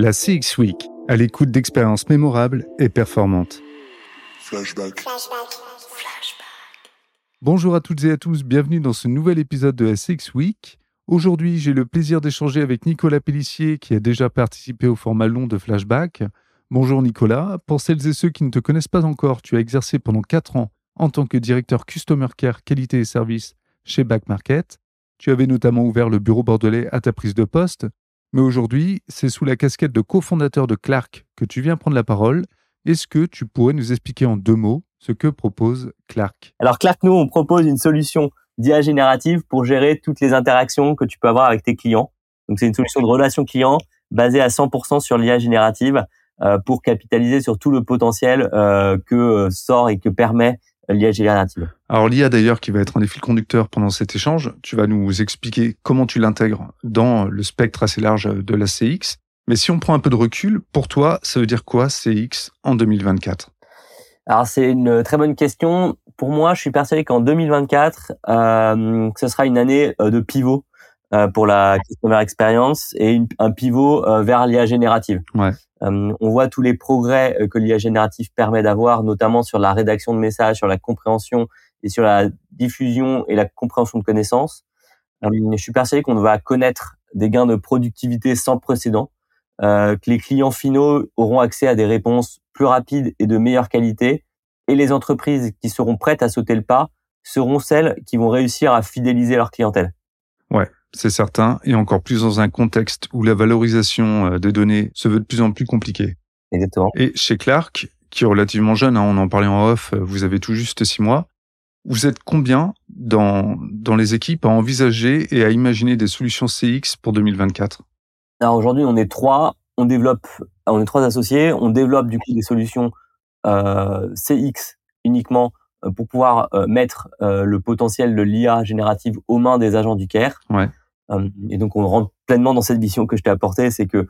La CX Week, à l'écoute d'expériences mémorables et performantes. Flashback. Bonjour à toutes et à tous, bienvenue dans ce nouvel épisode de la CX Week. Aujourd'hui, j'ai le plaisir d'échanger avec Nicolas Pellissier qui a déjà participé au format long de Flashback. Bonjour Nicolas, pour celles et ceux qui ne te connaissent pas encore, tu as exercé pendant 4 ans en tant que directeur Customer Care Qualité et Service chez Back Market. Tu avais notamment ouvert le bureau bordelais à ta prise de poste, mais aujourd'hui, c'est sous la casquette de cofondateur de Clark que tu viens prendre la parole. Est-ce que tu pourrais nous expliquer en deux mots ce que propose Clark? Alors Clark, nous, on propose une solution d'IA générative pour gérer toutes les interactions que tu peux avoir avec tes clients. Donc c'est une solution de relation client basée à 100% sur l'IA générative euh, pour capitaliser sur tout le potentiel euh, que euh, sort et que permet l'IA générative. Alors l'IA d'ailleurs qui va être un des fils conducteurs pendant cet échange, tu vas nous expliquer comment tu l'intègres dans le spectre assez large de la CX. Mais si on prend un peu de recul, pour toi, ça veut dire quoi CX en 2024 Alors c'est une très bonne question. Pour moi, je suis persuadé qu'en 2024, euh, ce sera une année euh, de pivot euh, pour la customer experience et une, un pivot euh, vers l'IA générative. Ouais. Euh, on voit tous les progrès que l'IA générative permet d'avoir, notamment sur la rédaction de messages, sur la compréhension et sur la diffusion et la compréhension de connaissances. je suis persuadé qu'on va connaître des gains de productivité sans précédent, que les clients finaux auront accès à des réponses plus rapides et de meilleure qualité, et les entreprises qui seront prêtes à sauter le pas seront celles qui vont réussir à fidéliser leur clientèle. Ouais, c'est certain, et encore plus dans un contexte où la valorisation des données se veut de plus en plus compliquée. Exactement. Et chez Clark, qui est relativement jeune, hein, on en parlait en off, vous avez tout juste six mois, vous êtes combien dans, dans les équipes à envisager et à imaginer des solutions CX pour 2024 Alors aujourd'hui, on est trois, on développe, on est trois associés, on développe du coup des solutions euh, CX uniquement pour pouvoir euh, mettre euh, le potentiel de l'IA générative aux mains des agents du CARE. Ouais. Euh, et donc on rentre pleinement dans cette vision que je t'ai apportée, c'est que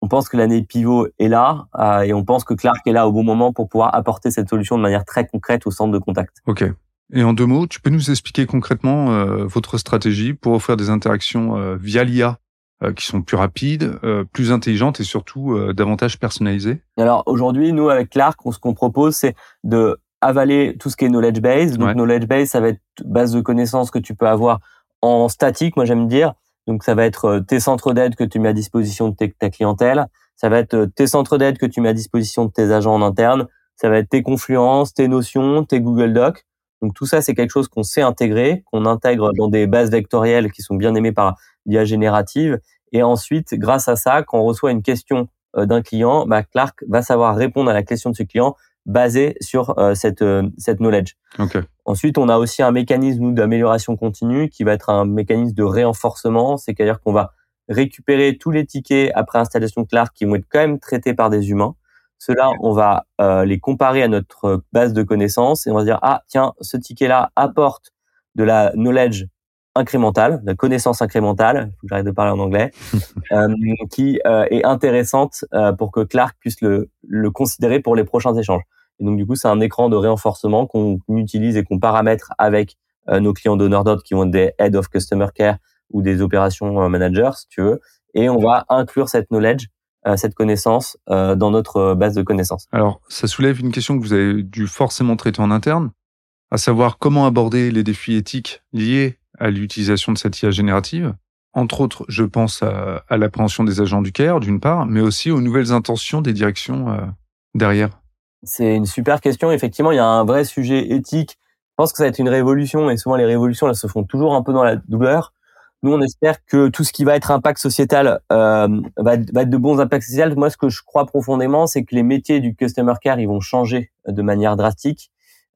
on pense que l'année pivot est là euh, et on pense que Clark est là au bon moment pour pouvoir apporter cette solution de manière très concrète au centre de contact. Ok. Et en deux mots, tu peux nous expliquer concrètement euh, votre stratégie pour offrir des interactions euh, via l'IA euh, qui sont plus rapides, euh, plus intelligentes et surtout euh, davantage personnalisées? Alors aujourd'hui, nous avec Clark, on, ce qu'on propose, c'est de avaler tout ce qui est knowledge base. Donc Ouais. knowledge base, ça va être base de connaissances que tu peux avoir en statique, moi j'aime dire. Donc ça va être euh, tes centres d'aide que tu mets à disposition de tes- ta clientèle. Ça va être euh, tes centres d'aide que tu mets à disposition de tes agents en interne. Ça va être tes confluences, tes notions, tes Google Docs. Donc tout ça, c'est quelque chose qu'on sait intégrer, qu'on intègre dans des bases vectorielles qui sont bien aimées par l'IA générative. Et ensuite, grâce à ça, quand on reçoit une question euh, d'un client, bah, Clark va savoir répondre à la question de ce client basée sur euh, cette, euh, cette knowledge. Ensuite, on a aussi un mécanisme d'amélioration continue qui va être un mécanisme de renforcement, c'est-à-dire qu'on va récupérer tous les tickets après installation de Clark qui vont être quand même traités par des humains. Ceux-là, on va euh, les comparer à notre base de connaissances et on va se dire ah tiens, ce ticket-là apporte de la knowledge incrémentale, de la connaissance incrémentale, faut que j'arrête de parler en anglais, euh, qui euh, est intéressante euh, pour que Clark puisse le, le considérer pour les prochains échanges. Et donc du coup, c'est un écran de renforcement qu'on utilise et qu'on paramètre avec euh, nos clients donneurs d'ordre qui être des head of customer care ou des opérations euh, managers, si tu veux. Et on va inclure cette knowledge, euh, cette connaissance dans notre base de connaissances. Alors, ça soulève une question que vous avez dû forcément traiter en interne, à savoir comment aborder les défis éthiques liés à l'utilisation de cette IA générative. Entre autres, je pense à, l'appréhension des agents du CARE, d'une part, mais aussi aux nouvelles intentions des directions derrière. C'est une super question. Effectivement, il y a un vrai sujet éthique. Je pense que ça va être une révolution et souvent les révolutions elles se font toujours un peu dans la douleur. Nous, on espère que tout ce qui va être impact sociétal euh, va, être- de bons impacts sociaux. Moi, ce que je crois profondément, c'est que les métiers du customer care, ils vont changer de manière drastique.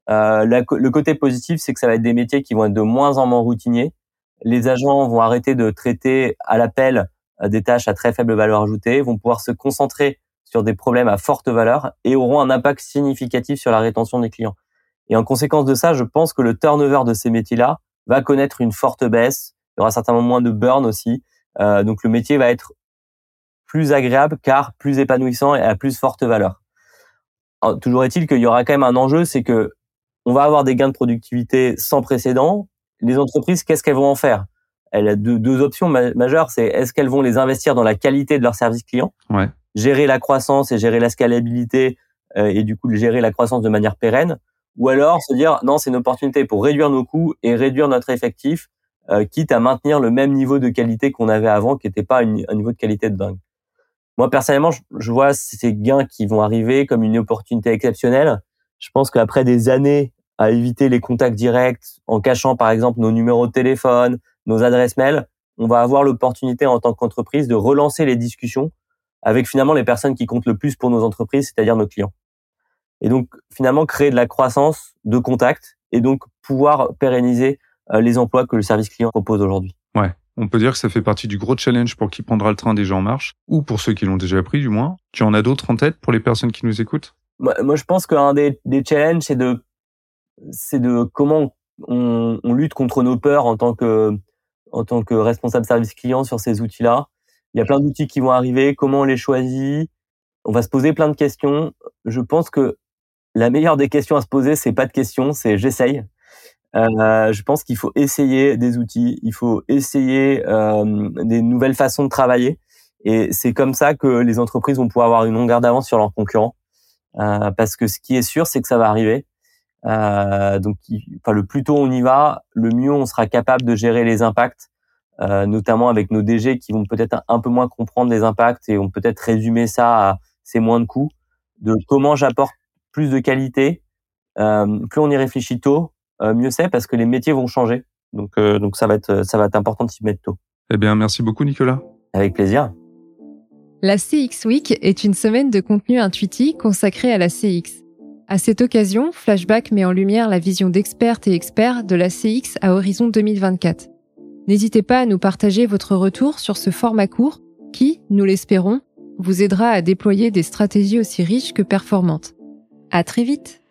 Euh, le côté positif, c'est que ça va être des métiers qui vont être de moins en moins routiniers. Les agents vont arrêter de traiter à l'appel euh, des tâches à très faible valeur ajoutée, vont pouvoir se concentrer sur des problèmes à forte valeur et auront un impact significatif sur la rétention des clients. Et en conséquence de ça, je pense que le turnover de ces métiers-là va connaître une forte baisse. Il y aura certainement moins de burn aussi. Euh, donc le métier va être plus agréable car plus épanouissant et à plus forte valeur. Toujours est-il qu'il y aura quand même un enjeu, c'est que on va avoir des gains de productivité sans précédent. Les entreprises, qu'est-ce qu'elles vont en faire? Elle a deux, deux options ma- majeures. C'est est-ce qu'elles vont les investir dans la qualité de leur service client Ouais. Gérer la croissance et gérer la scalabilité et du coup gérer la croissance de manière pérenne, ou alors se dire non, c'est une opportunité pour réduire nos coûts et réduire notre effectif, quitte à maintenir le même niveau de qualité qu'on avait avant, qui n'était pas un niveau de qualité de dingue. Moi personnellement, je vois ces gains qui vont arriver comme une opportunité exceptionnelle. Je pense qu'après des années à éviter les contacts directs en cachant par exemple nos numéros de téléphone, nos adresses mail, on va avoir l'opportunité en tant qu'entreprise de relancer les discussions avec finalement les personnes qui comptent le plus pour nos entreprises, c'est-à-dire nos clients. Et donc finalement créer de la croissance de contacts et donc pouvoir pérenniser euh, les emplois que le service client propose aujourd'hui. Ouais, on peut dire que ça fait partie du gros challenge pour qui prendra le train déjà en marche, ou pour ceux qui l'ont déjà pris du moins. Tu en as d'autres en tête pour les personnes qui nous écoutent? Moi, je pense qu'un des, des challenges, c'est de c'est de comment on, on, lutte contre nos peurs en tant que en tant que responsable service client sur ces outils-là. Il y a plein d'outils qui vont arriver, comment on les choisit On va se poser plein de questions. Je pense que la meilleure des questions à se poser, c'est pas de questions, c'est j'essaye. Euh, je pense qu'il faut essayer des outils, il faut essayer euh, des nouvelles façons de travailler, et c'est comme ça que les entreprises vont pouvoir avoir une longueur d'avance sur leurs concurrents. Euh, parce que ce qui est sûr, c'est que ça va arriver. Donc, enfin, le plus tôt on y va, le mieux on sera capable de gérer les impacts, euh, notamment avec nos DG qui vont peut-être un peu moins comprendre les impacts et vont peut-être résumer ça à c'est moins de coûts, de comment j'apporte plus de qualité. Euh, plus on y réfléchit tôt, euh, mieux c'est parce que les métiers vont changer. Donc, euh, donc ça va être ça va être important de s'y mettre tôt. Eh bien, merci beaucoup Nicolas. Avec plaisir. La CX Week est une semaine de contenu intuitif consacrée à la CX. À cette occasion, Flashback met en lumière la vision d'expertes et experts de la CX à horizon 2024. N'hésitez pas à nous partager votre retour sur ce format court qui, nous l'espérons, vous aidera à déployer des stratégies aussi riches que performantes. À très vite!